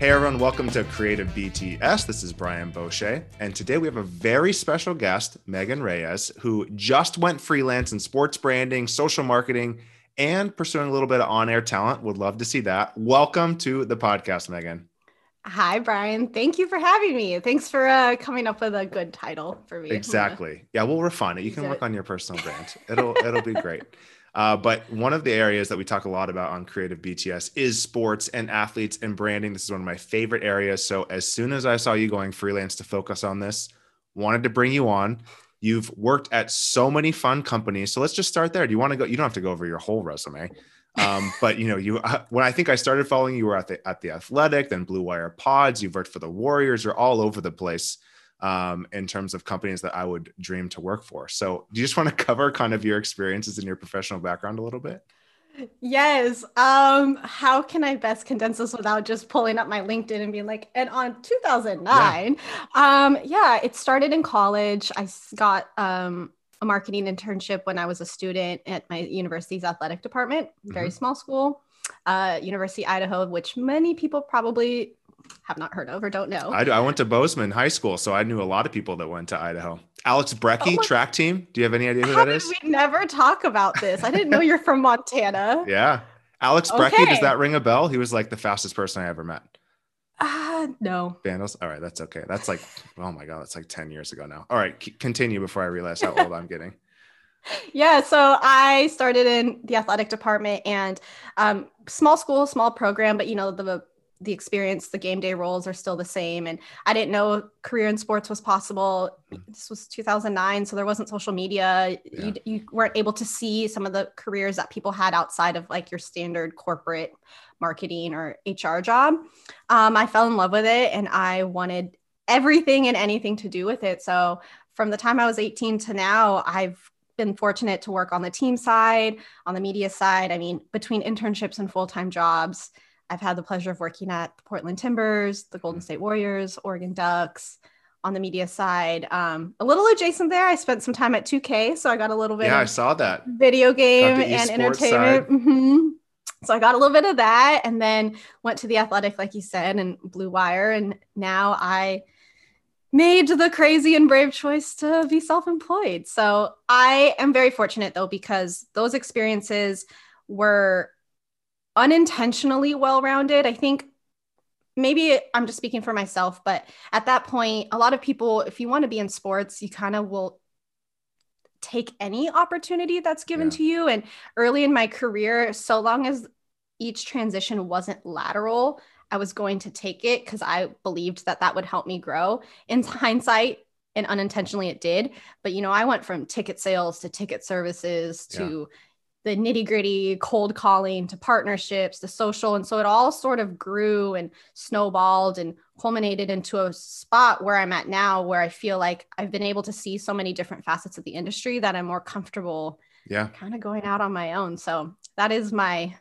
Hey everyone, welcome to Creative BTS. This is Brian Bosche, and today we have a very special guest, Megan Reyes, who just went freelance in sports branding, social marketing, and pursuing a little bit of on-air talent. Would love to see that. Welcome to the podcast, Megan. Hi, Brian. Thank you for having me. Thanks for uh, coming up with a good title for me. Exactly. Yeah, we'll refine it. You can work on your personal brand. It'll it'll be great. Uh, but one of the areas that we talk a lot about on Creative BTS is sports and athletes and branding. This is one of my favorite areas. So as soon as I saw you going freelance to focus on this, wanted to bring you on. You've worked at so many fun companies. So let's just start there. Do you want to go? You don't have to go over your whole resume. Um, but you know, you uh, when I think I started following you, you were at the at the Athletic, then Blue Wire Pods. You've worked for the Warriors. You're all over the place um, in terms of companies that I would dream to work for. So, do you just want to cover kind of your experiences and your professional background a little bit? Yes. Um, how can I best condense this without just pulling up my LinkedIn and being like, and on 2009, yeah. um, yeah, it started in college. I got um a marketing internship when I was a student at my university's athletic department, very mm-hmm. small school, uh, University Idaho, which many people probably have not heard of or don't know. I, I went to Bozeman High School, so I knew a lot of people that went to Idaho. Alex Brecky, oh, track team. Do you have any idea who that is? We never talk about this. I didn't know you're from Montana. Yeah. Alex okay. Brecky, does that ring a bell? He was like the fastest person I ever met. Uh, no. Vandals. All right, that's okay. That's like, oh my god, that's like ten years ago now. All right, c- continue before I realize how old I'm getting. Yeah, so I started in the athletic department and um, small school, small program, but you know the the experience, the game day roles are still the same. And I didn't know career in sports was possible. This was 2009, so there wasn't social media. Yeah. You, you weren't able to see some of the careers that people had outside of like your standard corporate marketing or HR job. Um, I fell in love with it and I wanted everything and anything to do with it. So from the time I was 18 to now, I've been fortunate to work on the team side, on the media side. I mean, between internships and full time jobs I've had the pleasure of working at the Portland Timbers, the Golden mm. State Warriors, Oregon Ducks on the media side. Um, a little adjacent there, I spent some time at 2K, so I got a little bit. Yeah, I saw that video game and entertainment. Mm-hmm. So I got a little bit of that, and then went to the Athletic, like you said, and Blue Wire, and now I made the crazy and brave choice to be self-employed. So I am very fortunate though because those experiences were unintentionally well rounded. I think maybe I'm just speaking for myself, but at that point, a lot of people, if you want to be in sports, you kind of will take any opportunity that's given yeah. to you. And early in my career, so long as each transition wasn't lateral, I was going to take it because I believed that that would help me grow. In hindsight, and unintentionally it did. But you know, I went from ticket sales to ticket services to yeah the nitty gritty cold calling to partnerships the social and so it all sort of grew and snowballed and culminated into a spot where i'm at now where i feel like i've been able to see so many different facets of the industry that i'm more comfortable yeah. kind of going out on my own. So that is my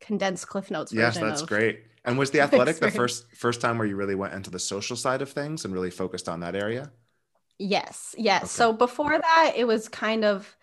condensed cliff notes yes that's great. And was the athletic the first first time where you really went into the social side of things and really focused on that area? Yes yes. Okay. so before that it was kind of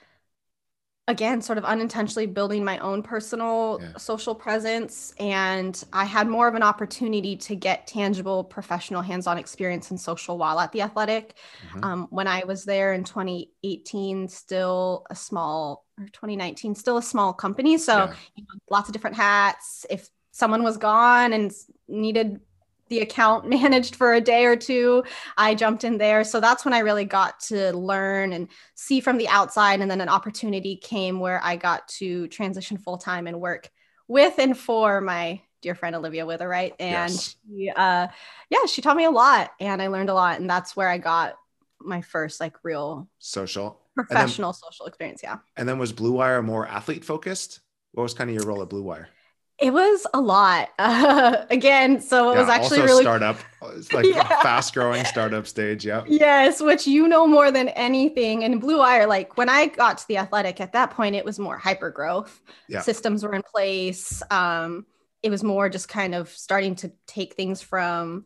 again sort of unintentionally building my own personal yeah. social presence and i had more of an opportunity to get tangible professional hands-on experience in social while at the athletic mm-hmm. um, when i was there in 2018 still a small or 2019 still a small company so yeah. you know, lots of different hats if someone was gone and needed the account managed for a day or two i jumped in there. So that's when i really got to learn and see from the outside and then an opportunity came where i got to transition full time and work with and for my dear friend olivia witherite and yes. she, uh, yeah she taught me a lot and i learned a lot and that's where i got my first like real social. Professional then, social experience yeah. and then was blue wire more athlete focused what was kind of your role at blue wire it was a lot. Uh, again, so it yeah, was actually really startup. It's like yeah. a fast growing startup stage. Yeah. Yes, which you know more than anything. And Blue Wire, like when I got to the athletic at that point, it was more hyper growth. Yeah. Systems were in place. Um, it was more just kind of starting to take things from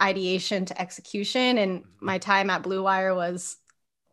ideation to execution. And mm-hmm. my time at Blue Wire was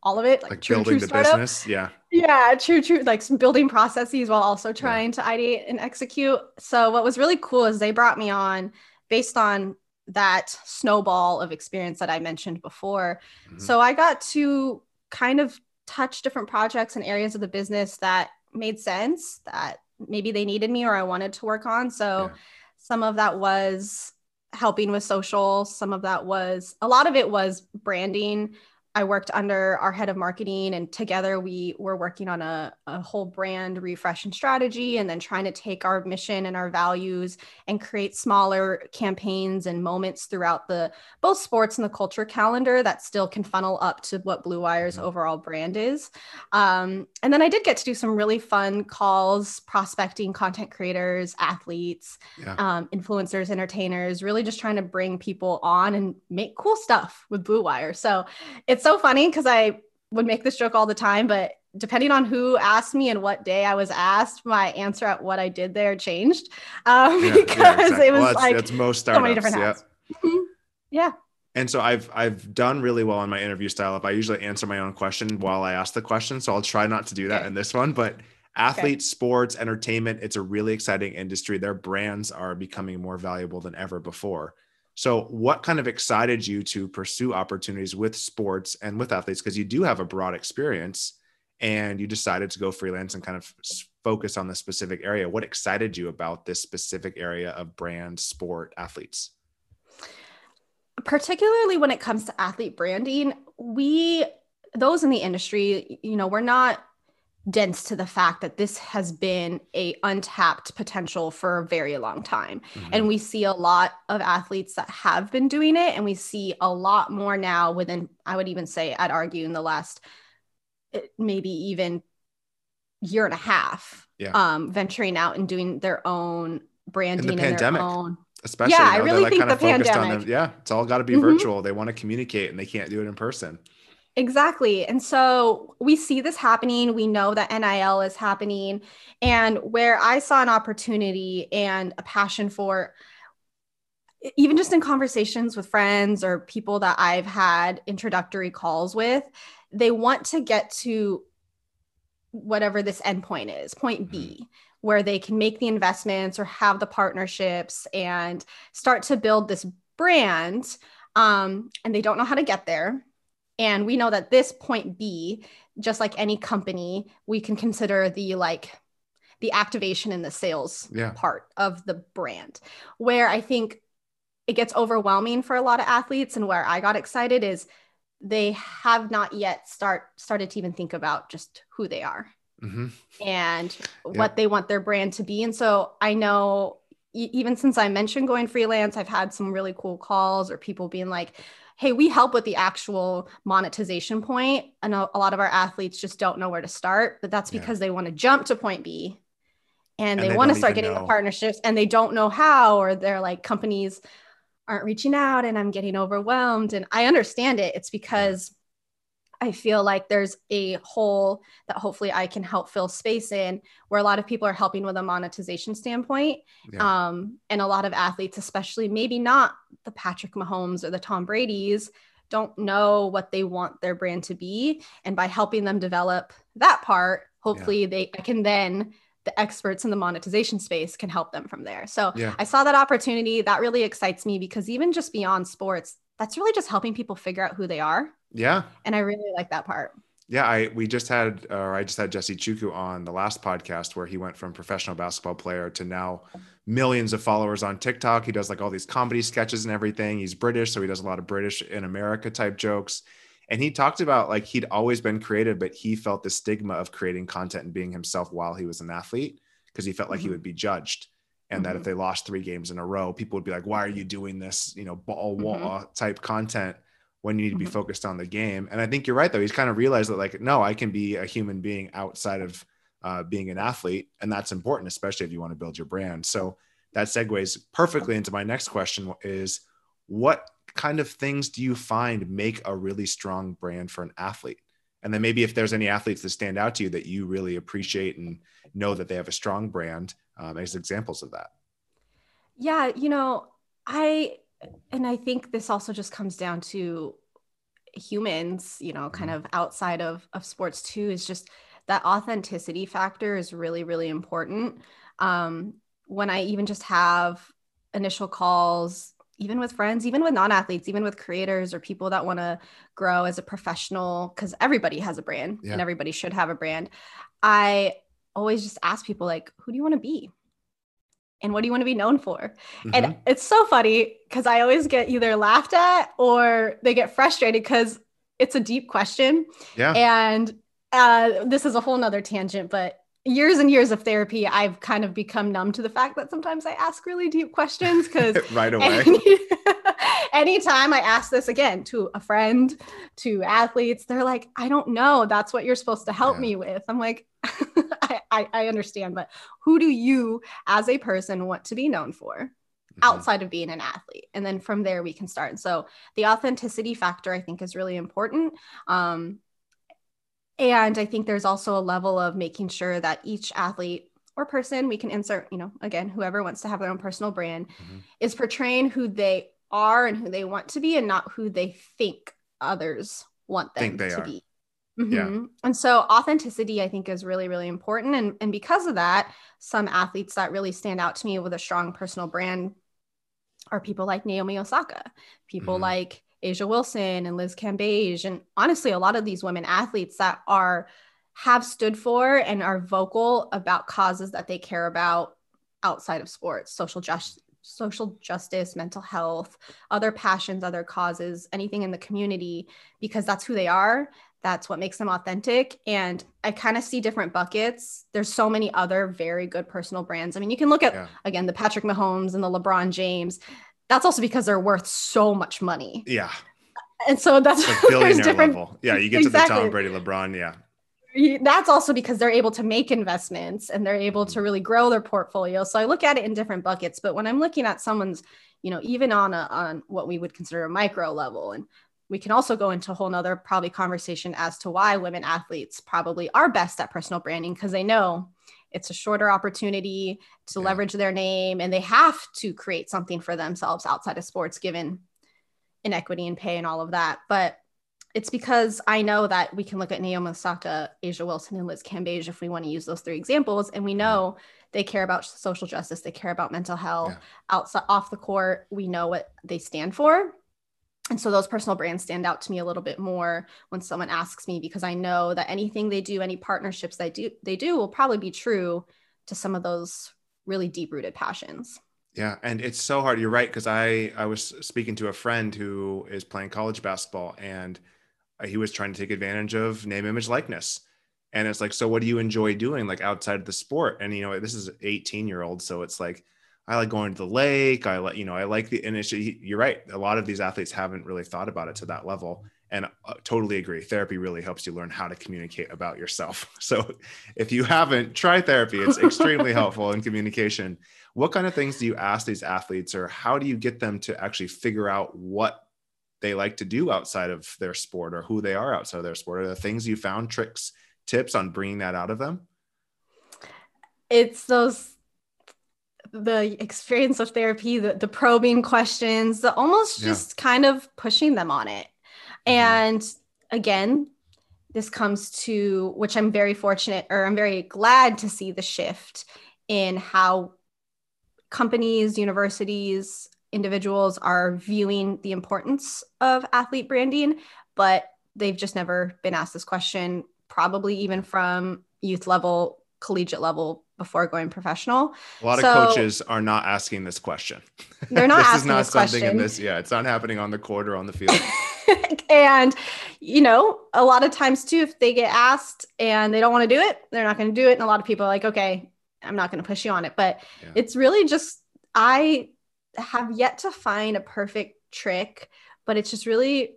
all of it, like, like true, building true the startup. business. Yeah. Yeah, true, true. Like some building processes while also trying yeah. to ideate and execute. So what was really cool is they brought me on based on that snowball of experience that I mentioned before. Mm-hmm. So I got to kind of touch different projects and areas of the business that made sense that maybe they needed me or I wanted to work on. So yeah. some of that was helping with social, some of that was a lot of it was branding, I worked under our head of marketing, and together we were working on a, a whole brand refresh and strategy, and then trying to take our mission and our values and create smaller campaigns and moments throughout the both sports and the culture calendar that still can funnel up to what Blue Wire's mm-hmm. overall brand is. Um, and then I did get to do some really fun calls, prospecting content creators, athletes, yeah. um, influencers, entertainers, really just trying to bring people on and make cool stuff with Blue Wire. So it's so funny because I would make this joke all the time, but depending on who asked me and what day I was asked, my answer at what I did there changed um, yeah, because yeah, exactly. it was well, that's, like that's most startups. So many different hats. Yeah. Mm-hmm. yeah. And so I've I've done really well in my interview style. If I usually answer my own question while I ask the question, so I'll try not to do that okay. in this one. But athletes, okay. sports, entertainment, it's a really exciting industry. Their brands are becoming more valuable than ever before. So, what kind of excited you to pursue opportunities with sports and with athletes? Because you do have a broad experience and you decided to go freelance and kind of focus on the specific area. What excited you about this specific area of brand, sport, athletes? Particularly when it comes to athlete branding, we, those in the industry, you know, we're not dense to the fact that this has been a untapped potential for a very long time mm-hmm. and we see a lot of athletes that have been doing it and we see a lot more now within i would even say i'd argue in the last eh, maybe even year and a half yeah. um venturing out and doing their own branding in the pandemic own... especially yeah i really like think the pandemic yeah it's all got to be mm-hmm. virtual they want to communicate and they can't do it in person Exactly. And so we see this happening. We know that NIL is happening. And where I saw an opportunity and a passion for, even just in conversations with friends or people that I've had introductory calls with, they want to get to whatever this endpoint is, point B, mm-hmm. where they can make the investments or have the partnerships and start to build this brand. Um, and they don't know how to get there and we know that this point B, just like any company, we can consider the like the activation and the sales yeah. part of the brand. Where I think it gets overwhelming for a lot of athletes and where I got excited is they have not yet start started to even think about just who they are mm-hmm. and yeah. what they want their brand to be. And so I know even since I mentioned going freelance, I've had some really cool calls or people being like, hey, we help with the actual monetization point. And a, a lot of our athletes just don't know where to start, but that's because yeah. they want to jump to point B and, and they, they want to start getting know. the partnerships and they don't know how, or they're like companies aren't reaching out and I'm getting overwhelmed. And I understand it. It's because I feel like there's a hole that hopefully I can help fill space in where a lot of people are helping with a monetization standpoint. Yeah. Um, and a lot of athletes, especially maybe not the Patrick Mahomes or the Tom Brady's, don't know what they want their brand to be. And by helping them develop that part, hopefully yeah. they can then the experts in the monetization space can help them from there. So yeah. I saw that opportunity. That really excites me because even just beyond sports, that's really just helping people figure out who they are yeah. And I really like that part. Yeah, I we just had or I just had Jesse Ichukwu on the last podcast where he went from professional basketball player to now millions of followers on TikTok. He does like all these comedy sketches and everything. He's British, so he does a lot of British in America type jokes. And he talked about like he'd always been creative, but he felt the stigma of creating content and being himself while he was an athlete because he felt like mm-hmm. he would be judged. And mm-hmm. that if mm-hmm. they lost three games in a row, people would be like, why are you doing this, you know, ball wall mm-hmm. type content? when you need to be mm-hmm. focused on the game. And I think you're right, though. He's kind of realized that, like, no, I can be a human being outside of uh, being an athlete. And that's important, especially if you want to build your brand. So that segues perfectly into my next question is what kind of things do you find make a really strong brand for an athlete? And then maybe if there's any athletes that stand out to you that you really appreciate and know that they have a strong brand um, as examples of that. Yeah, you know, I and I think this also just comes down to humans, you know, kind mm-hmm. of outside of, of sports too, is just that authenticity factor is really, really important. Um, when I even just have initial calls, even with friends, even with non athletes, even with creators or people that want to grow as a professional, because everybody has a brand yeah. and everybody should have a brand. I always just ask people, like, who do you want to be? And what do you want to be known for? Mm-hmm. And it's so funny because I always get either laughed at or they get frustrated because it's a deep question. Yeah. And uh, this is a whole nother tangent, but years and years of therapy, I've kind of become numb to the fact that sometimes I ask really deep questions because right away. Any, anytime I ask this again to a friend, to athletes, they're like, I don't know. That's what you're supposed to help yeah. me with. I'm like, I, I, understand, but who do you as a person want to be known for? Mm-hmm. outside of being an athlete and then from there we can start and so the authenticity factor i think is really important um, and I think there's also a level of making sure that each athlete or person, we can insert, you know, again, whoever wants to have their own personal brand, mm-hmm. is portraying who they are and who they want to be and not who they think others want them to are. be. Mm-hmm. Yeah. And so authenticity, I think, is really, really important. And, and because of that, some athletes that really stand out to me with a strong personal brand are people like Naomi Osaka, people mm-hmm. like A'ja Wilson and Liz Cambage, and honestly, a lot of these women athletes that are have stood for and are vocal about causes that they care about outside of sports, social justice, social justice, mental health, other passions, other causes, anything in the community, because that's who they are. That's what makes them authentic. And I kind of see different buckets. There's so many other very good personal brands. I mean, you can look at, yeah. again, the Patrick Mahomes and the LeBron James that's also because they're worth so much money. Yeah. And so that's like billionaire different, level. Yeah, you get exactly. to the Tom Brady, LeBron. Yeah. That's also because they're able to make investments and they're able mm-hmm. to really grow their portfolio. So I look at it in different buckets. But when I'm looking at someone's, you know, even on a on what we would consider a micro level, and we can also go into a whole nother probably conversation as to why women athletes probably are best at personal branding because they know it's a shorter opportunity to yeah. leverage their name and they have to create something for themselves outside of sports given inequity and pay and all of that but it's because I know that we can look at Naomi Osaka, A'ja Wilson, and Liz Cambage if we want to use those three examples, and we mm-hmm. know they care about social justice, they care about mental health. Yeah. Outside off the court, we know what they stand for, and so those personal brands stand out to me a little bit more when someone asks me because I know that anything they do, any partnerships they do, they do will probably be true to some of those really deep rooted passions. Yeah, and it's so hard. You're right because I I was speaking to a friend who is playing college basketball and he was trying to take advantage of name image likeness. And it's like, so what do you enjoy doing like outside of the sport? And you know, this is 18 year old, so it's like I like going to the lake. I like, you know, I like the initial. You're right. A lot of these athletes haven't really thought about it to that level. And uh, totally agree. Therapy really helps you learn how to communicate about yourself. So if you haven't, try therapy. It's extremely helpful in communication. What kind of things do you ask these athletes, or how do you get them to actually figure out what they like to do outside of their sport or who they are outside of their sport? Are there things you found, tricks, tips on bringing that out of them? It's those the experience of therapy, the, the probing questions, the almost just yeah. kind of pushing them on it. Mm-hmm. And again, this comes to which I'm very fortunate or I'm very glad to see the shift in how companies, universities, individuals are viewing the importance of athlete branding, but they've just never been asked this question, probably even from youth level, collegiate level before going professional. A lot so, of coaches are not asking this question. They're not this asking is not this something question. in this. Yeah, it's not happening on the court or on the field. and you know, a lot of times too, if they get asked and they don't want to do it, they're not going to do it. And a lot of people are like, okay, I'm not going to push you on it. But yeah. it's really just I have yet to find a perfect trick, but it's just really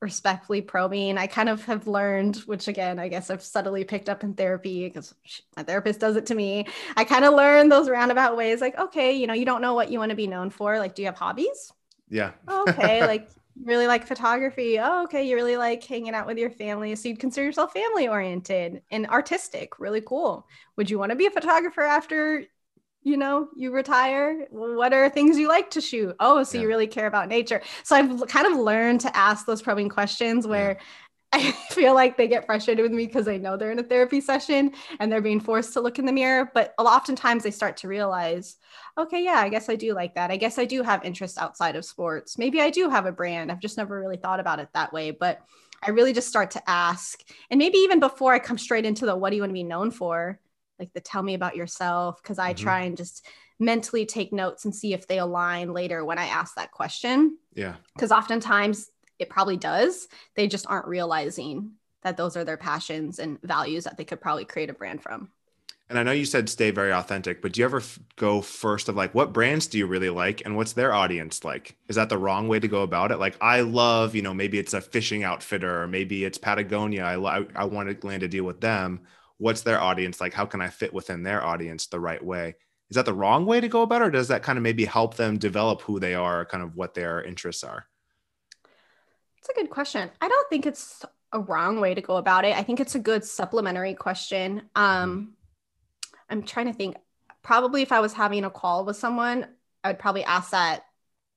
respectfully probing. I kind of have learned, which again, I guess I've subtly picked up in therapy because my therapist does it to me. I kind of learned those roundabout ways like, okay, you know, you don't know what you want to be known for. Like, do you have hobbies? Yeah. Oh, okay. like, really like photography. Oh, okay. You really like hanging out with your family. So you'd consider yourself family oriented and artistic. Really cool. Would you want to be a photographer after you know you retire what are things you like to shoot oh so yeah. you really care about nature so i've kind of learned to ask those probing questions where I feel like they get frustrated with me because they know they're in a therapy session and they're being forced to look in the mirror. But oftentimes they start to realize, okay, yeah, I guess I do like that. I guess I do have interests outside of sports. Maybe I do have a brand. I've just never really thought about it that way. But I really just start to ask, and maybe even before I come straight into the what do you want to be known for, like the tell me about yourself, because I mm-hmm. try and just mentally take notes and see if they align later when I ask that question. Yeah. Because oftentimes it probably does. They just aren't realizing that those are their passions and values that they could probably create a brand from. And I know you said stay very authentic, but do you ever f- go first of like what brands do you really like and what's their audience like? Is that the wrong way to go about it? Like I love, you know, maybe it's a fishing outfitter or maybe it's Patagonia. I lo- I want to land a deal with them. What's their audience like? How can I fit within their audience the right way? Is that the wrong way to go about it or does that kind of maybe help them develop who they are, kind of what their interests are? It's a good question. I don't think it's a wrong way to go about it. I think it's a good supplementary question. Um, I'm trying to think. Probably if I was having a call with someone, I would probably ask that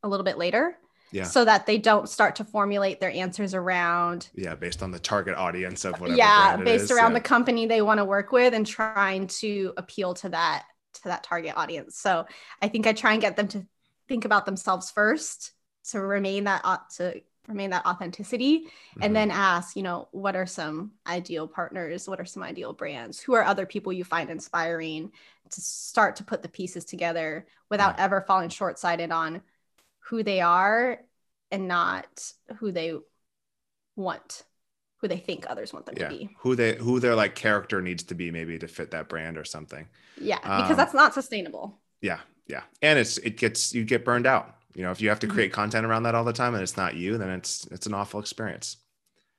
a little bit later. Yeah. So that they don't start to formulate their answers around. Yeah, based on the target audience of whatever. Yeah, based around yeah. the company they want to work with and trying to appeal to that to that target audience. So I think I try and get them to think about themselves first to remain that to remain that authenticity mm-hmm. and then ask you know what are some ideal partners what are some ideal brands who are other people you find inspiring to start to put the pieces together without yeah. ever falling short-sighted on who they are and not who they want who they think others want them yeah. to be. Who they who their like character needs to be maybe to fit that brand or something. Yeah because um, that's not sustainable. Yeah yeah. And it's it gets you get burned out. You know if you have to mm-hmm. create content around that all the time and it's not you then it's it's an awful experience.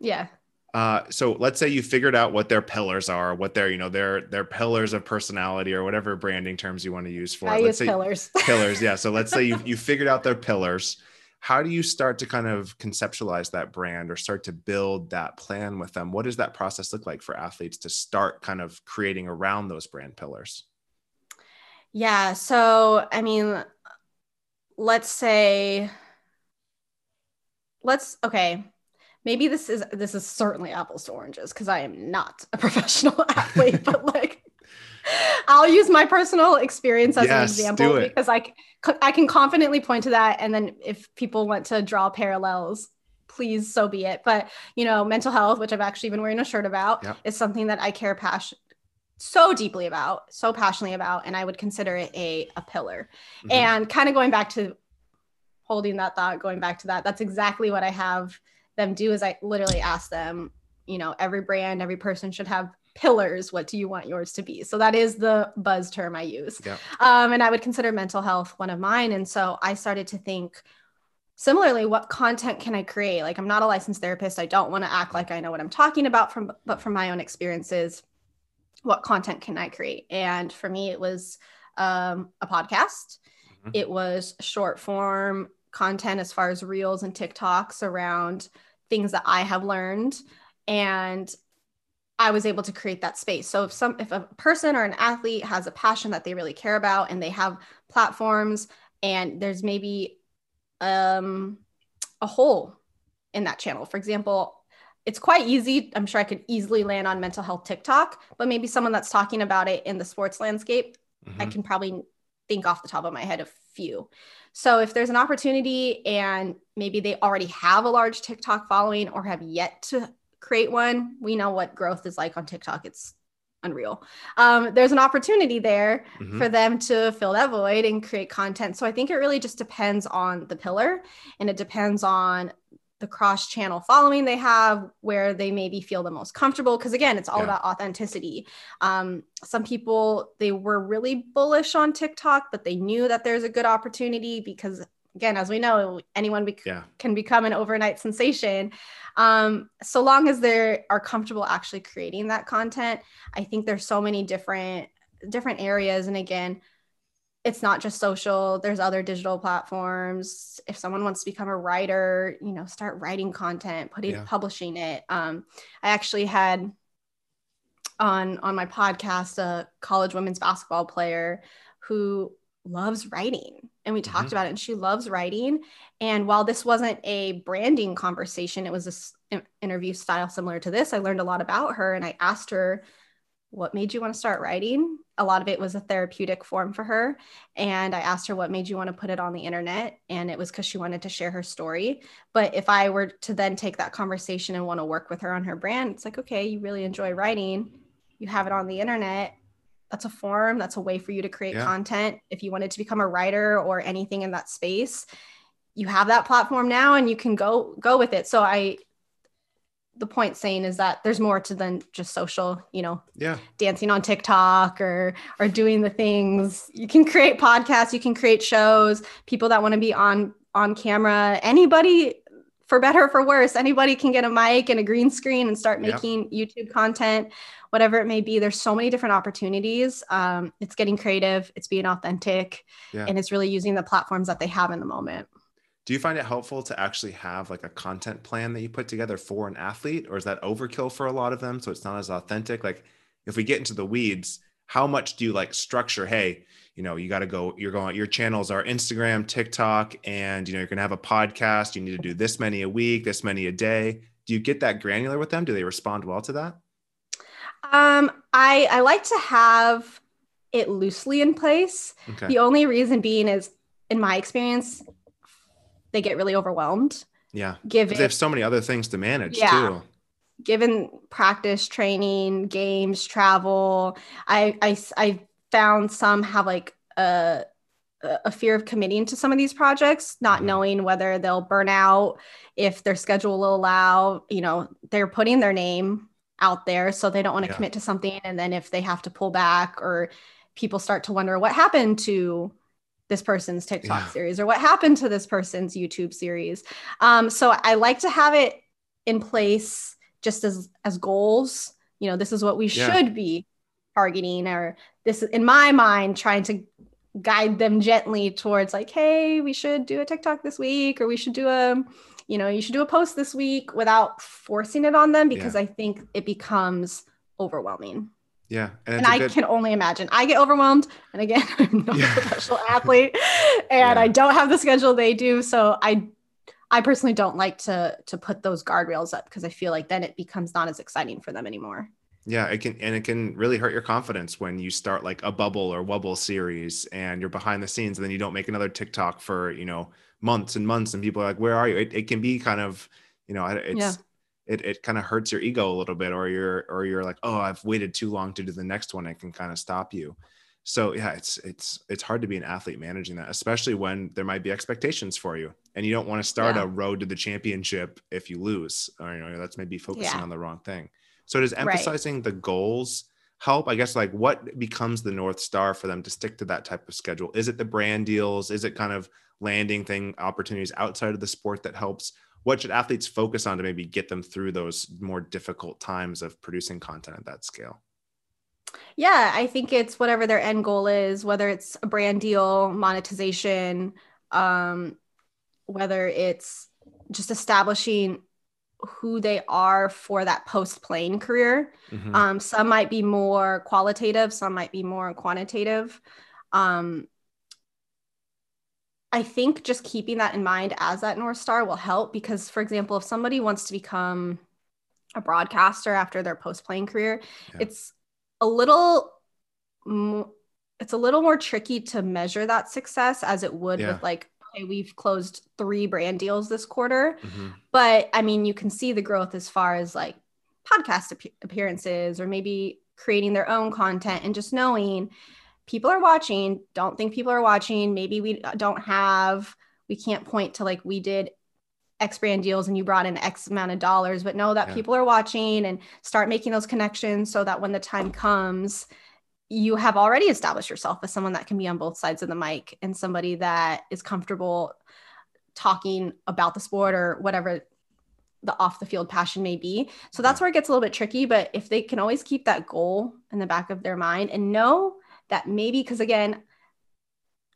Yeah uh, so let's say you figured out what their pillars are, what their, you know, their their pillars of personality or whatever branding terms you want to use for I it. Let's use say, pillars. pillars, yeah. So let's say you you figured out their pillars. How do you start to kind of conceptualize that brand or start to build that plan with them? What does that process look like for athletes to start kind of creating around those brand pillars? Yeah. So I mean, let's say let's okay maybe this is this is certainly apples to oranges because i am not a professional athlete but like i'll use my personal experience as yes, an example because I, I can confidently point to that and then if people want to draw parallels please so be it but you know mental health which i've actually been wearing a shirt about yep. is something that i care passion so deeply about, so passionately about, and I would consider it a, a pillar. Mm-hmm. And kind of going back to holding that thought, going back to that, that's exactly what I have them do is I literally ask them, you know, every brand, every person should have pillars. What do you want yours to be? So that is the buzz term I use. Yeah. Um, and I would consider mental health one of mine. And so I started to think, similarly what content can i create like i'm not a licensed therapist i don't want to act like i know what i'm talking about from but from my own experiences what content can I create? And for me, it was um, a podcast. Mm-hmm. It was short form content as far as reels and TikToks around things that I have learned. And I was able to create that space. So if some if a person or an athlete has a passion that they really care about and they have platforms and there's maybe um a hole in that channel. For example, it's quite easy. I'm sure I could easily land on mental health TikTok, but maybe someone that's talking about it in the sports landscape, mm-hmm. I can probably think off the top of my head a few. So if there's an opportunity and maybe they already have a large TikTok following or have yet to create one, we know what growth is like on TikTok. It's unreal. Um, there's an opportunity there mm-hmm. for them to fill that void and create content. So I think it really just depends on the pillar and it depends on the cross channel following they have where they maybe feel the most comfortable because again it's all yeah. about authenticity um, some people they were really bullish on tiktok but they knew that there's a good opportunity because again as we know anyone be- yeah. can become an overnight sensation um, so long as they are comfortable actually creating that content i think there's so many different different areas and again it's not just social there's other digital platforms if someone wants to become a writer you know start writing content putting yeah. publishing it um, i actually had on on my podcast a college women's basketball player who loves writing and we talked mm-hmm. about it and she loves writing and while this wasn't a branding conversation it was a interview style similar to this. I learned a lot about her and I asked her, what made you want to start writing? A lot of it was a therapeutic form for her. And I asked her, what made you want to put it on the internet? And it was because she wanted to share her story. But if I were to then take that conversation and want to work with her on her brand, it's like, okay, you really enjoy writing, you have it on the internet. That's a form, that's a way for you to create yeah. content. If you wanted to become a writer or anything in that space, you have that platform now and you can go go with it. So I the point saying is that there's more to than just social, you know, yeah, dancing on TikTok or or doing the things. You can create podcasts, you can create shows, people that want to be on on camera, anybody for better or for worse, anybody can get a mic and a green screen and start making yeah. YouTube content, whatever it may be. There's so many different opportunities. Um, it's getting creative, it's being authentic, yeah. and it's really using the platforms that they have in the moment do you find it helpful to actually have like a content plan that you put together for an athlete or is that overkill for a lot of them so it's not as authentic? Like if we get into the weeds how much do you like structure hey you know you got to go you're going your channels are instagram tiktok and you know you're going to have a podcast you need to do this many a week this many a day. Do you get that granular with them? Do they respond well to that? Um i i like to have it loosely in place. Okay. the only reason being is in my experience they get really overwhelmed. Yeah. Given they have so many other things to manage yeah, too. Given practice, training, games, travel, I I I found some have like a a fear of committing to some of these projects, not mm-hmm. knowing whether they'll burn out, if their schedule will allow, you know, they're putting their name out there so they don't want to yeah. commit to something and then if they have to pull back or people start to wonder what happened to this person's TikTok yeah. series or what happened to this person's YouTube series. Um, so I like to have it in place just as as goals. You know, this is what we yeah. should be targeting, or this in my mind trying to guide them gently towards like, hey, we should do a TikTok this week, or we should do a, you know, you should do a post this week without forcing it on them because yeah. I think it becomes overwhelming. Yeah. And, and I good... can only imagine. I get overwhelmed. And again, I'm not yeah. a professional athlete and yeah. I don't have the schedule they do. So I I personally don't like to to put those guardrails up because I feel like then it becomes not as exciting for them anymore. Yeah, it can and it can really hurt your confidence when you start like a bubble or wubble series and you're behind the scenes and then you don't make another TikTok for, you know, months and months and people are like, where are you? It, it can be kind of, you know, it's yeah it, it kind of hurts your ego a little bit or you're or you're like oh i've waited too long to do the next one it can kind of stop you so yeah it's it's it's hard to be an athlete managing that especially when there might be expectations for you and you don't want to start yeah. a road to the championship if you lose or you know that's maybe focusing yeah. on the wrong thing so does emphasizing right. the goals help i guess like what becomes the north star for them to stick to that type of schedule is it the brand deals is it kind of landing thing opportunities outside of the sport that helps what should athletes focus on to maybe get them through those more difficult times of producing content at that scale? Yeah, I think it's whatever their end goal is, whether it's a brand deal, monetization, um, whether it's just establishing who they are for that post playing career. Mm-hmm. Um, some might be more qualitative, some might be more quantitative. Um, I think just keeping that in mind as that North Star will help because, for example, if somebody wants to become a broadcaster after their post playing career, yeah. it's a little it's a little more tricky to measure that success as it would yeah. with like okay we've closed three brand deals this quarter mm-hmm. but i mean you can see the growth as far as like podcast appearances or maybe creating their own content and just knowing people are watching. Don't think people are watching. Maybe we don't have, we can't point to like we did X brand deals and you brought in X amount of dollars, but know that yeah. people are watching and start making those connections so that when the time comes, you have already established yourself as someone that can be on both sides of the mic and somebody that is comfortable talking about the sport or whatever the off the field passion may be. So that's where it gets a little bit tricky. But if they can always keep that goal in the back of their mind and know that maybe because again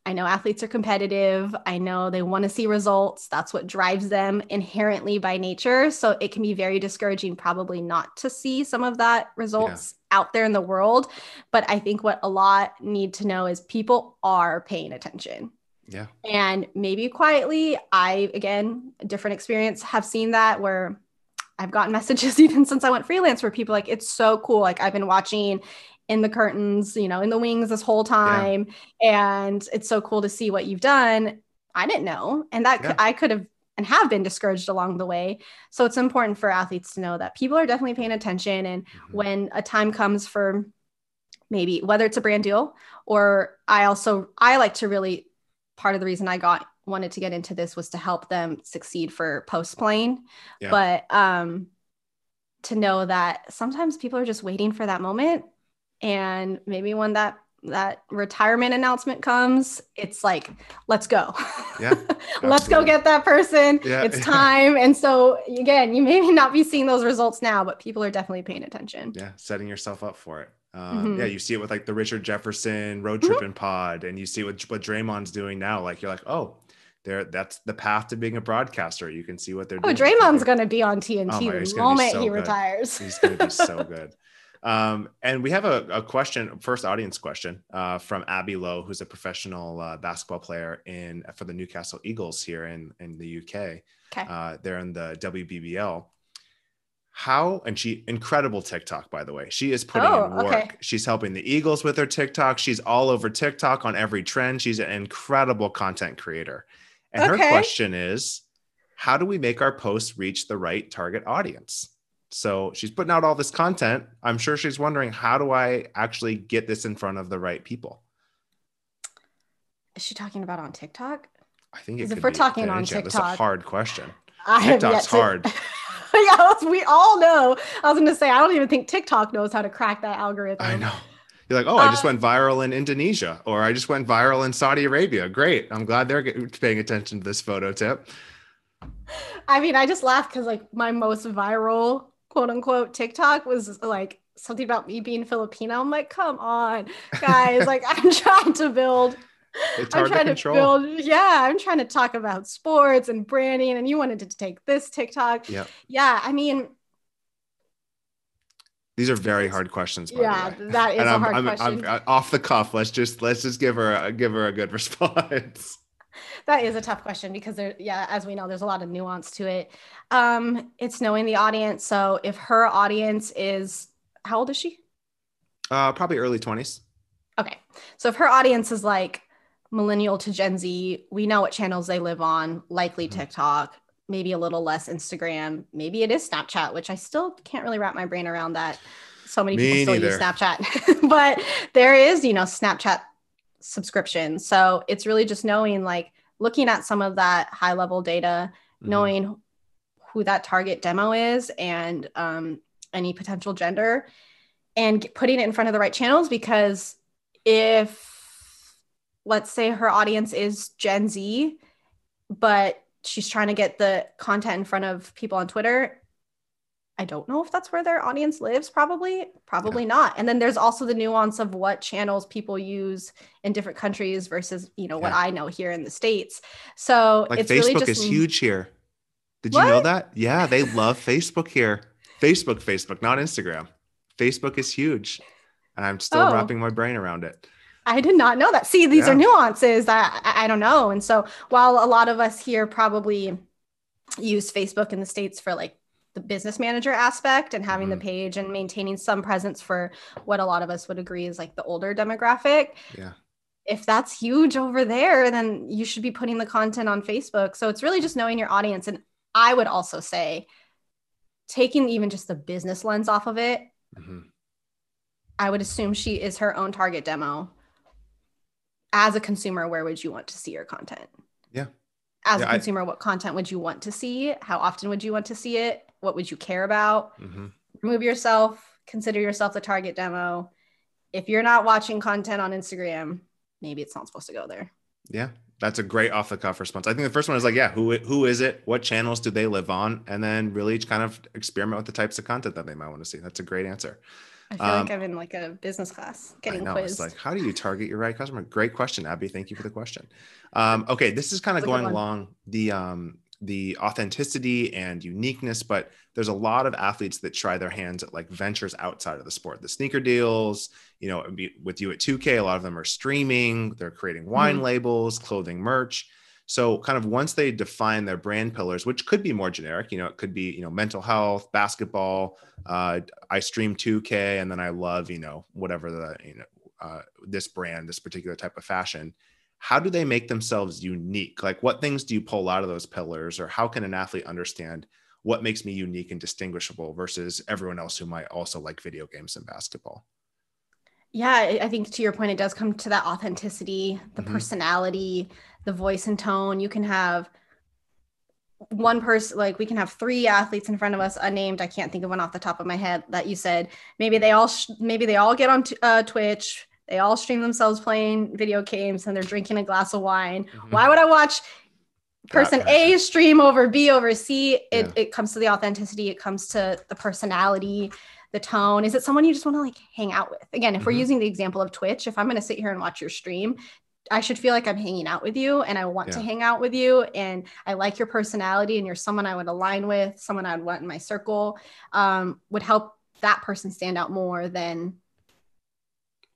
I know athletes are competitive. I know they want to see results. That's what drives them inherently by nature. So it can be very discouraging, probably not to see some of that results yeah. out there in the world. But I think what a lot need to know is people are paying attention. Yeah. And maybe quietly, I, again, different experience, have seen that where I've gotten messages even since I went freelance where people like, it's so cool. Like I've been watching in the curtains, you know, in the wings this whole time. Yeah. And it's so cool to see what you've done. I didn't know. And that yeah. I could have and have been discouraged along the way. So it's important for athletes to know that people are definitely paying attention. And mm-hmm. when a time comes for maybe whether it's a brand deal or I also, I like to really, part of the reason I got wanted to get into this was to help them succeed for post playing. Yeah. But um, to know that sometimes people are just waiting for that moment and maybe when that that retirement announcement comes it's like let's go yeah let's go get that person yeah, it's time and so again you may not be seeing those results now but people are definitely paying attention yeah setting yourself up for it um, mm-hmm. yeah you see it with like the richard jefferson road trip mm-hmm. pod and you see what, what draymond's doing now like you're like oh there that's the path to being a broadcaster. You can see what they're oh, doing. Oh, Draymond's going to be on TNT oh the moment so he good. retires. He's going to be so good. Um, and we have a, a, question, first audience question uh, from Abby Lowe, who's a professional uh, basketball player in for the Newcastle Eagles here in in the UK. Okay. Uh, they're in the WBBL. How and she incredible TikTok by the way. She is putting oh, in work. Okay. She's helping the Eagles with her TikTok. She's all over TikTok on every trend. She's an incredible content creator. And okay. her question is, how do we make our posts reach the right target audience? So she's putting out all this content. I'm sure she's wondering, how do I actually get this in front of the right people? Is she talking about on TikTok? I think if we're talking on TikTok, that's a hard question. I TikTok's to... hard. yeah, we all know. I was going to say, I don't even think TikTok knows how to crack that algorithm. I know. You're like, oh, I just uh, went viral in Indonesia, or I just went viral in Saudi Arabia. Great. I'm glad they're paying attention to this photo tip. I mean, I just laugh because like my most viral quote unquote TikTok was like something about me being Filipino. I'm like, come on, guys. like I'm trying to build. It's hard I'm trying to, control. to build. Yeah, I'm trying to talk about sports and branding, and you wanted to take this TikTok. Yeah. Yeah. I mean, these are very hard questions. yeah, that is and a I'm, hard I'm, question. I'm, off the cuff. Let's just let's just give her a, give her a good response. That is a tough question because there, yeah, as we know, there's a lot of nuance to it. Um, it's knowing the audience. So if her audience is, how old is she? Uh, probably early twenties. Okay, so if her audience is like millennial to Gen Z, we know what channels they live on. Likely mm-hmm. TikTok, maybe a little less Instagram. Maybe it is Snapchat, which I still can't really wrap my brain around that. So many Me people still neither. use Snapchat, but there is, you know, Snapchat subscription. So it's really just knowing, like, looking at some of that high level data, mm-hmm. knowing who that target demo is and um, any potential gender, and putting it in front of the right channels. Because if, let's say, her audience is Gen Z, but she's trying to get the content in front of people on Twitter. I don't know if that's where their audience lives, probably, probably yeah. not. And then there's also the nuance of what channels people use in different countries versus, you know, what I know here in the States. So like it's Facebook really just... is huge here. Did what? you know that? Yeah, they love Facebook here. Facebook, Facebook, not Instagram. Facebook is huge. And I'm still oh. wrapping my brain around it. I did not know that. See, these yeah. are nuances that I, I don't know. And so while a lot of us here probably use Facebook in the States for like the business manager aspect and having mm-hmm. the page and maintaining some presence for what a lot of us would agree is like the older demographic. Yeah. If that's huge over there, then you should be putting the content on Facebook. So it's really just knowing your audience. And I would also say taking even just the business lens off of it, mm-hmm. I would assume she is her own target demo as a consumer, where would you want to see your content? Yeah. As yeah, a consumer, I, what content would you want to see? How often would you want to see it? What would you care about? Mm-hmm. Remove yourself, consider yourself the target demo. If you're not watching content on Instagram, maybe it's not supposed to go there. Yeah. That's a great off the cuff response. I think the first one is like, yeah, who who is it? What channels do they live on? And then really kind of experiment with the types of content that they might want to see. That's a great answer. I feel um, like I'm in like a business class getting know, quizzed. It's like, how do you target your right customer? Great question, Abby. Thank you for the question. Um, okay, this is kind of going along the um, the authenticity and uniqueness, but there's a lot of athletes that try their hands at like ventures outside of the sport. The sneaker deals, you know, with you at 2K, a lot of them are streaming. They're creating wine mm-hmm. labels, clothing merch. So kind of once they define their brand pillars, which could be more generic, you know, it could be, you know, mental health, basketball, uh, I stream 2K and then I love, you know, whatever the, you know, uh, this brand, this particular type of fashion. How do they make themselves unique? Like what things do you pull out of those pillars or how can an athlete understand what makes me unique and distinguishable versus everyone else who might also like video games and basketball? Yeah, I think to your point, it does come to that authenticity, the mm-hmm. personality, the voice and tone. You can have one person, like we can have three athletes in front of us, unnamed. I can't think of one off the top of my head that you said. Maybe they all, sh- maybe they all get on t- uh, Twitch. They all stream themselves playing video games and they're drinking a glass of wine. Mm-hmm. Why would I watch person A stream over B over C? It, yeah. it comes to the authenticity. It comes to the personality the tone? Is it someone you just want to like hang out with? Again, if mm-hmm. we're using the example of Twitch, if I'm going to sit here and watch your stream, I should feel like I'm hanging out with you and I want yeah. to hang out with you. And I like your personality and you're someone I would align with, someone I'd want in my circle, um, would help that person stand out more than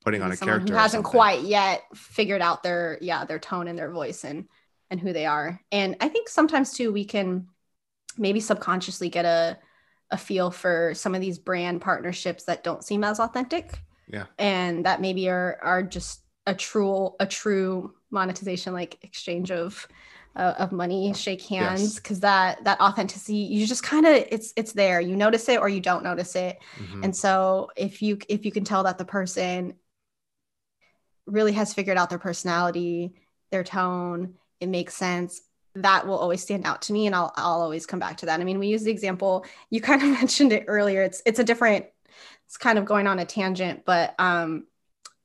putting on a character who hasn't quite yet figured out their, yeah, their tone and their voice and, and who they are. And I think sometimes too, we can maybe subconsciously get a, a feel for some of these brand partnerships that don't seem as authentic. Yeah. And that maybe are are just a true a true monetization like exchange of uh, of money shake hands because yes. that that authenticity you just kind of it's it's there you notice it or you don't notice it mm-hmm. and so if you if you can tell that the person really has figured out their personality their tone it makes sense that will always stand out to me and I'll I'll always come back to that. I mean, we use the example you kind of mentioned it earlier. It's it's a different it's kind of going on a tangent, but um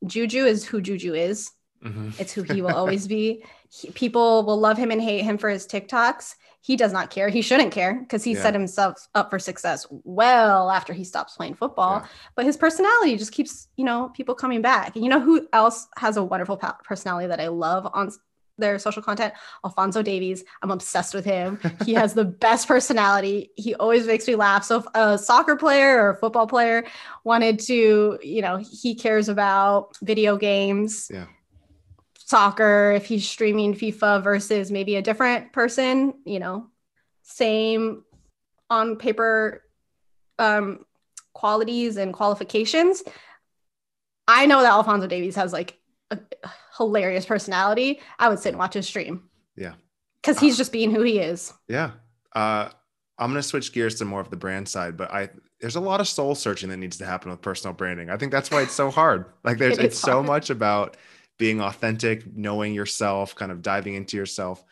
Juju is who Juju is. Mm-hmm. It's who he will always be. He, people will love him and hate him for his TikToks. He does not care. He shouldn't care because he yeah. set himself up for success well after he stops playing football. Yeah. But his personality just keeps, you know, people coming back. And you know who else has a wonderful personality that I love on their social content. Alfonso Davies, I'm obsessed with him. He has the best personality. He always makes me laugh. So if a soccer player or a football player wanted to, you know, he cares about video games. Yeah. Soccer, if he's streaming FIFA versus maybe a different person, you know, same on paper um, qualities and qualifications. I know that Alfonso Davies has like a hilarious personality, I would sit and watch his stream. Yeah. Because he's uh, just being who he is. Yeah. Uh, I'm going to switch gears to more of the brand side, but I there's a lot of soul searching that needs to happen with personal branding. I think that's why it's so hard. Like there's it it's hard. so much about being authentic, knowing yourself, kind of diving into yourself,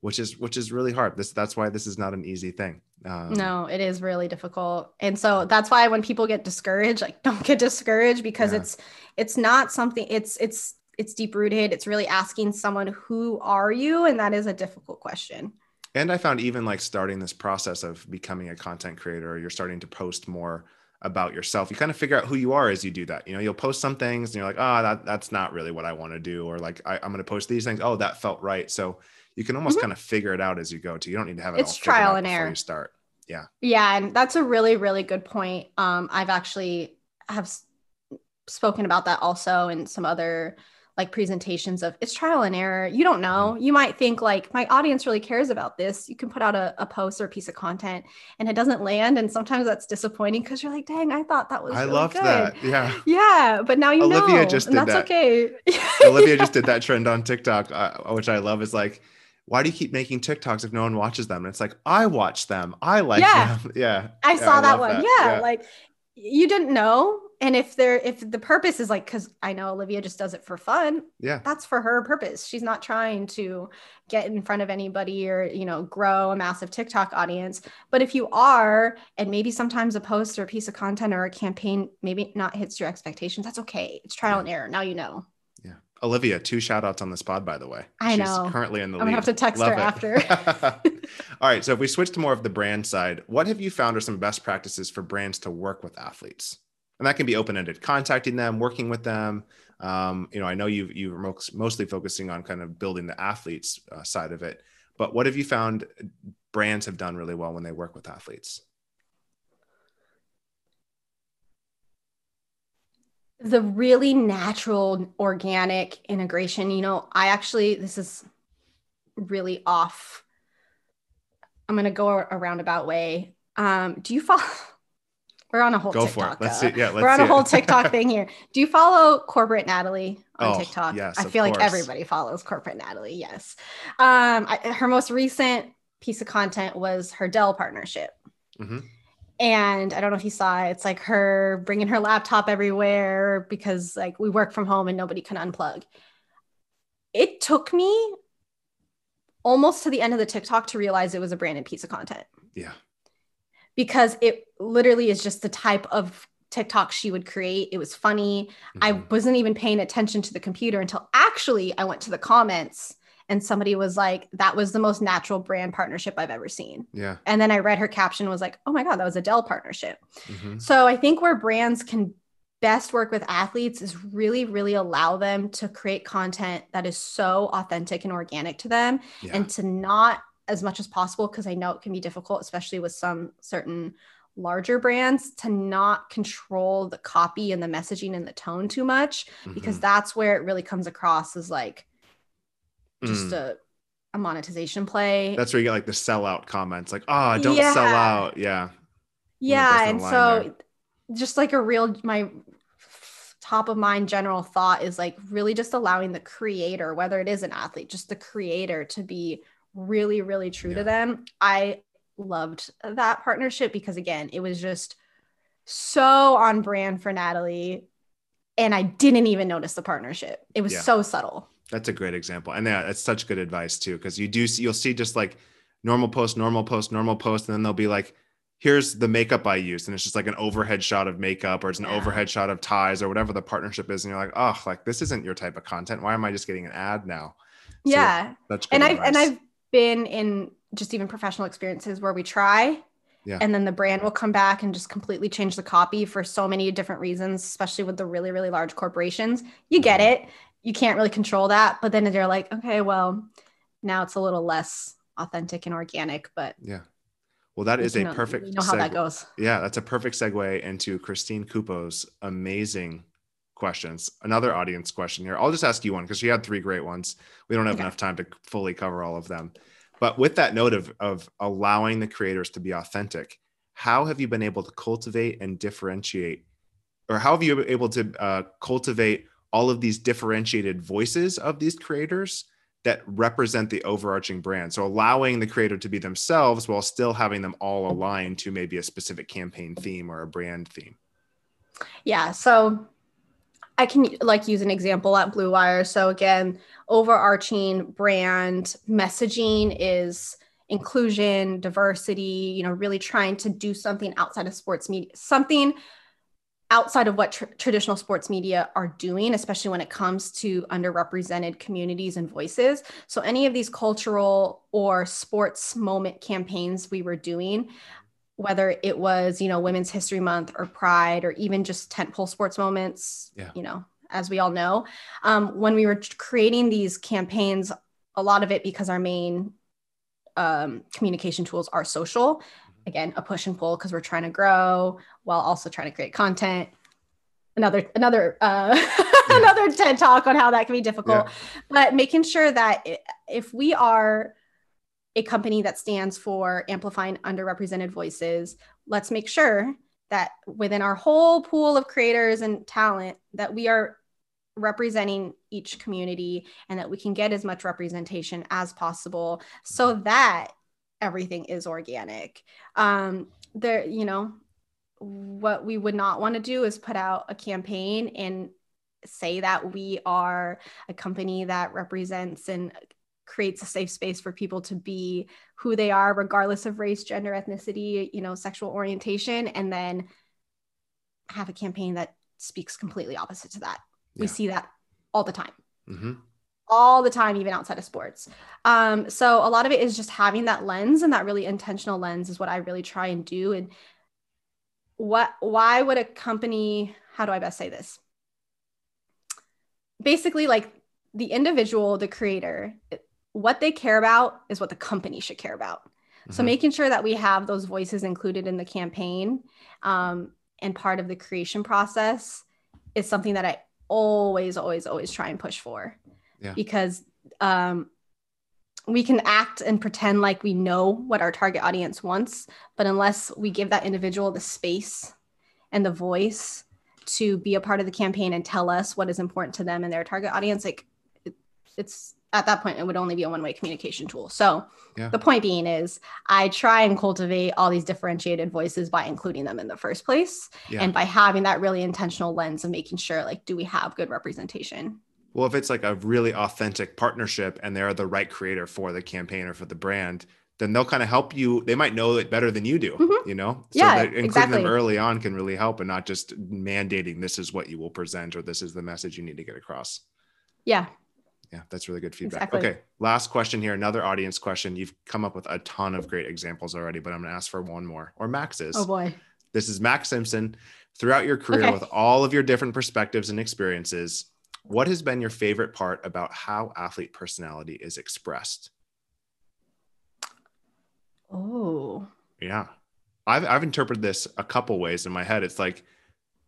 which is which is really hard. This that's why this is not an easy thing. Um, no, it is really difficult. And so that's why when people get discouraged, like don't get discouraged because yeah. it's it's not something it's it's it's deep rooted. It's really asking someone, who are you? And that is a difficult question. And I found even like starting this process of becoming a content creator, you're starting to post more about yourself. You kind of figure out who you are as you do that. You know, you'll post some things and you're like, oh, that, that's not really what I want to do. Or like, I, am going to post these things. Oh, that felt right. So you can almost mm-hmm. kind of figure it out as you go to. You don't need to have it it's trial and error. You start. Yeah. Yeah. And that's a really, really good point. Um, I've actually have spoken about that also in some other like presentations of it's trial and error. You don't know. Mm. You might think like my audience really cares about this. You can put out a, a post or a piece of content and it doesn't land. And sometimes that's disappointing because you're like, dang, I thought that was I really love that. Yeah. Yeah. But now you Olivia know. just did that's that. okay. Olivia just did that trend on TikTok, uh, which I love. Is like, why do you keep making TikToks if no one watches them? And it's like, I watch them. I like yeah. them. Yeah. I yeah, saw I that one. That. Yeah, yeah. Like you didn't know and if there if the purpose is like because i know olivia just does it for fun yeah. that's for her purpose. She's not trying to get in front of anybody or you know grow a massive tiktok audience. But if you are and maybe sometimes a post or a piece of content or a campaign maybe not hits your expectations that's okay. It's trial yeah. and error. Now you know. Yeah. Olivia two shout outs on the spot by the way. I She's know. currently in the i'm gonna have to text Love her it. after. All right. So if we switch to more of the brand side what have you found are some best practices for brands to work with athletes and that can be open-ended contacting them working with them um, you know i know you you are mostly focusing on kind of building the athletes uh, side of it but what have you found brands have done really well when they work with athletes the really natural organic integration you know i actually this is really off. I'm gonna go a roundabout way. Um, do you follow? We're on a whole go TikTok. for it. Let's see. Yeah, let's we're on a whole. TikTok thing here. Do you follow corporate Natalie on oh, TikTok? Yes, I feel like everybody follows corporate Natalie. Yes. Um, I, her most recent piece of content was her Dell partnership. Mm-hmm. And I don't know if you saw it. It's like her bringing her laptop everywhere because like we work from home and nobody can unplug. It took me almost to the end of the TikTok to realize it was a branded piece of content. Yeah. Because it literally is just the type of TikTok she would create. It was funny. Mm-hmm. I wasn't even paying attention to the computer until actually I went to the comments and somebody was like, that was the most natural brand partnership I've ever seen. Yeah. And then I read her caption was like, oh my God, that was a Dell partnership. Mm-hmm. So I think where brands can best work with athletes is really, really allow them to create content that is so authentic and organic to them yeah. and to not as much as possible, because I know it can be difficult, especially with some certain larger brands to not control the copy and the messaging and the tone too much mm-hmm. because that's where it really comes across as like just mm. a a monetization play. That's where you get like the sellout comments, like, "Oh, don't yeah. sell out." Yeah. Yeah, and so there. just like a real my top of mind general thought is like really just allowing the creator, whether it is an athlete, just the creator to be really, really true yeah. to them. I loved that partnership because again, it was just so on brand for Natalie. And I didn't even notice the partnership. It was yeah. so subtle. That's a great example. And yeah, that's such good advice too. Cause you do see, you'll see just like normal post, normal post, normal post, and then they'll be like, here's the makeup I used. And it's just like an overhead shot of makeup or it's an yeah. overhead shot of ties or whatever the partnership is. And you're like, oh, like this isn't your type of content. Why am I just getting an ad now? So yeah. That's and I've and I've been in just even professional experiences where we try yeah. and then the brand will come back and just completely change the copy for so many different reasons, especially with the really, really large corporations. You get mm-hmm. it you can't really control that. But then you're like, okay, well, now it's a little less authentic and organic. But yeah. Well, that is a know, perfect. You know how seg- that goes. Yeah, that's a perfect segue into Christine Cupo's amazing questions. Another audience question here. I'll just ask you one because she had three great ones. We don't have okay. enough time to fully cover all of them. But with that note of, of allowing the creators to be authentic, how have you been able to cultivate and differentiate, or how have you been able to uh, cultivate all of these differentiated voices of these creators that represent the overarching brand. So allowing the creator to be themselves while still having them all aligned to maybe a specific campaign theme or a brand theme. Yeah. So I can like use an example at Blue Wire. So again, overarching brand messaging is inclusion, diversity, you know, really trying to do something outside of sports media, something outside of what tr- traditional sports media are doing, especially when it comes to underrepresented communities and voices. So, any of these cultural or sports moment campaigns we were doing, whether it was, you know, Women's History Month or Pride or even just tentpole sports moments, yeah. you know, as we all know, um, when we were creating these campaigns, a lot of it because our main um, communication tools are social again a push and pull because we're trying to grow while also trying to create content another another uh, yeah. another ted talk on how that can be difficult yeah. but making sure that if we are a company that stands for amplifying underrepresented voices let's make sure that within our whole pool of creators and talent that we are representing each community and that we can get as much representation as possible so mm-hmm. that everything is organic. Um, there, you know, what we would not want to do is put out a campaign and say that we are a company that represents and creates a safe space for people to be who they are regardless of race gender ethnicity you know sexual orientation and then have a campaign that speaks completely opposite to that yeah. we see that all the time mm-hmm all the time, even outside of sports. Um, so a lot of it is just having that lens and that really intentional lens is what I really try and do. And what, why would a company, how do I best say this? Basically, like the individual, the creator, what they care about is what the company should care about. Mm-hmm. So making sure that we have those voices included in the campaign um, and part of the creation process is something that I always, always, always try and push for yeah. because um, we can act and pretend like we know what our target audience wants, but unless we give that individual the space and the voice to be a part of the campaign and tell us what is important to them and their target audience, like it, it's at that point it would only be a one-way communication tool. So yeah. the point being is I try and cultivate all these differentiated voices by including them in the first place yeah. and by having that really intentional lens of making sure like do we have good representation well, if it's like a really authentic partnership and they're the right creator for the campaign or for the brand, then they'll kind of help you. They might know it better than you do, mm-hmm. you know? So yeah, including exactly. them early on can really help and not just mandating this is what you will present or this is the message you need to get across. Yeah. Yeah, that's really good feedback. Exactly. Okay, last question here. Another audience question. You've come up with a ton of great examples already, but I'm going to ask for one more, or Max's. Oh boy. This is Max Simpson. Throughout your career, okay. with all of your different perspectives and experiences, what has been your favorite part about how athlete personality is expressed? Oh. Yeah. I've I've interpreted this a couple ways in my head. It's like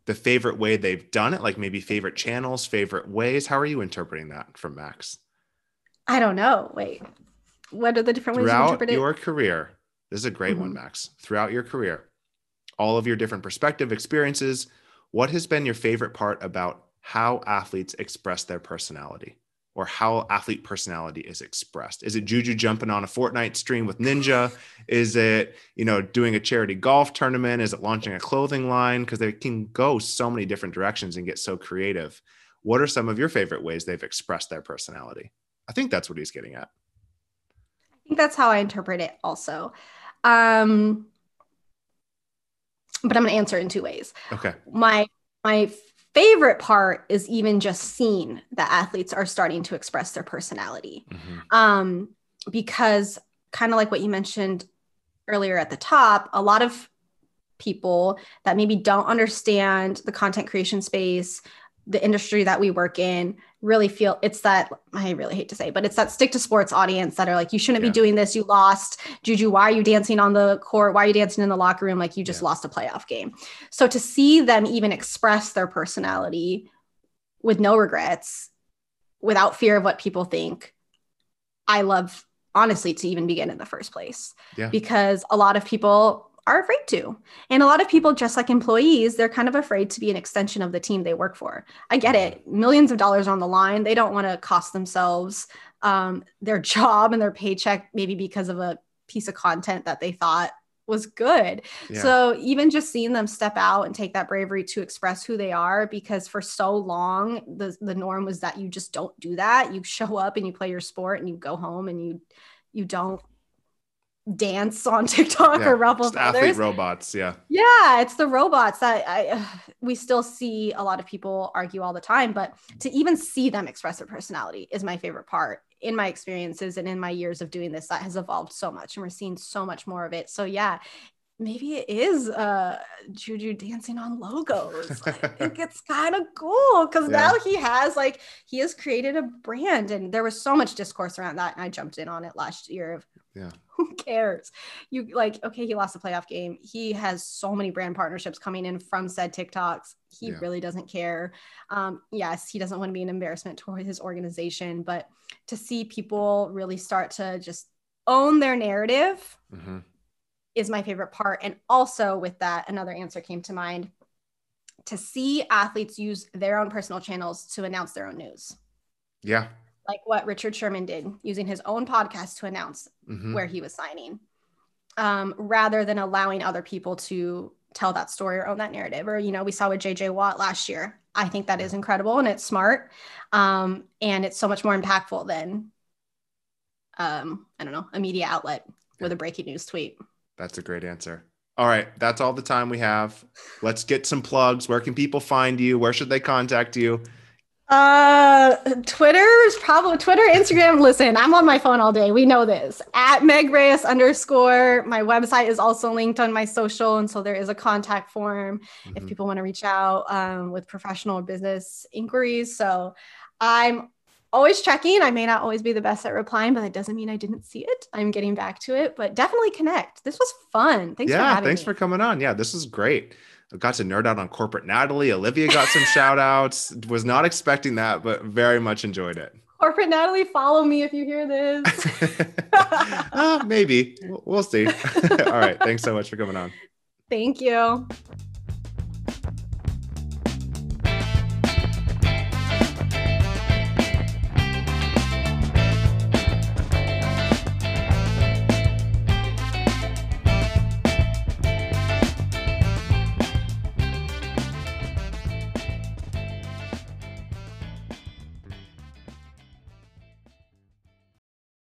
the favorite way they've done it, like maybe favorite channels, favorite ways. How are you interpreting that from Max? I don't know. Wait. What are the different ways Throughout you interpret it? your career, this is a great mm-hmm. one, Max. Throughout your career, all of your different perspective experiences, what has been your favorite part about how athletes express their personality or how athlete personality is expressed. Is it Juju jumping on a Fortnite stream with Ninja? Is it, you know, doing a charity golf tournament? Is it launching a clothing line? Because they can go so many different directions and get so creative. What are some of your favorite ways they've expressed their personality? I think that's what he's getting at. I think that's how I interpret it also. Um, but I'm going to answer in two ways. Okay. My my favorite part is even just seeing that athletes are starting to express their personality. Mm-hmm. Um, because, kind of like what you mentioned earlier at the top, a lot of people that maybe don't understand the content creation space, the industry that we work in really feel it's that I really hate to say, but it's that stick to sports audience that are like, you shouldn't yeah. be doing this. You lost. Juju, why are you dancing on the court? Why are you dancing in the locker room? Like you just yeah. lost a playoff game. So to see them even express their personality with no regrets, without fear of what people think, I love honestly to even begin in the first place. Yeah. Because a lot of people are afraid to. And a lot of people, just like employees, they're kind of afraid to be an extension of the team they work for. I get it. Millions of dollars on the line. They don't want to cost themselves um, their job and their paycheck, maybe because of a piece of content that they thought was good. Yeah. So even just seeing them step out and take that bravery to express who they are, because for so long the the norm was that you just don't do that. You show up and you play your sport and you go home and you you don't dance on TikTok yeah, or Ruffle Athlete robots, yeah. Yeah, it's the robots that I we still see a lot of people argue all the time, but to even see them express their personality is my favorite part. In my experiences and in my years of doing this, that has evolved so much, and we're seeing so much more of it. So yeah, maybe it is uh Juju dancing on logos. I think it's kind of cool because yeah. now he has like he has created a brand and there was so much discourse around that and I jumped in on it last year of yeah. Who cares? You like okay he lost a playoff game. He has so many brand partnerships coming in from said tiktoks. He yeah. really doesn't care. Um, yes he doesn't want to be an embarrassment toward his organization but to see people really start to just own their narrative mm-hmm. is my favorite part. And also with that another answer came to mind. To see athletes use their own personal channels to announce their own news. Yeah like what Richard Sherman did, using his own podcast to announce mm-hmm. where he was signing, um, rather than allowing other people to tell that story or own that narrative. Or, you know, we saw with JJ Watt last year. I think that is incredible and it's smart. Um, and it's so much more impactful than, um, I don't know, a media outlet with a breaking news tweet. That's a great answer. All right, that's all the time we have. Let's get some plugs. Where can people find you? Where should they contact you? Uh, Twitter is probably Twitter, Instagram. Listen, I'm on my phone all day. We know this. At Meg Reyes underscore. My website is also linked on my social, and so there is a contact form mm-hmm. if people want to reach out um, with professional business inquiries. So I'm always checking. I may not always be the best at replying, but that doesn't mean I didn't see it. I'm getting back to it, but definitely connect. This was fun. Thanks yeah, for thanks me. Thanks for coming on. Yeah, this is great. Got to nerd out on corporate Natalie. Olivia got some shout outs. Was not expecting that, but very much enjoyed it. Corporate Natalie, follow me if you hear this. uh, maybe. We'll see. All right. Thanks so much for coming on. Thank you.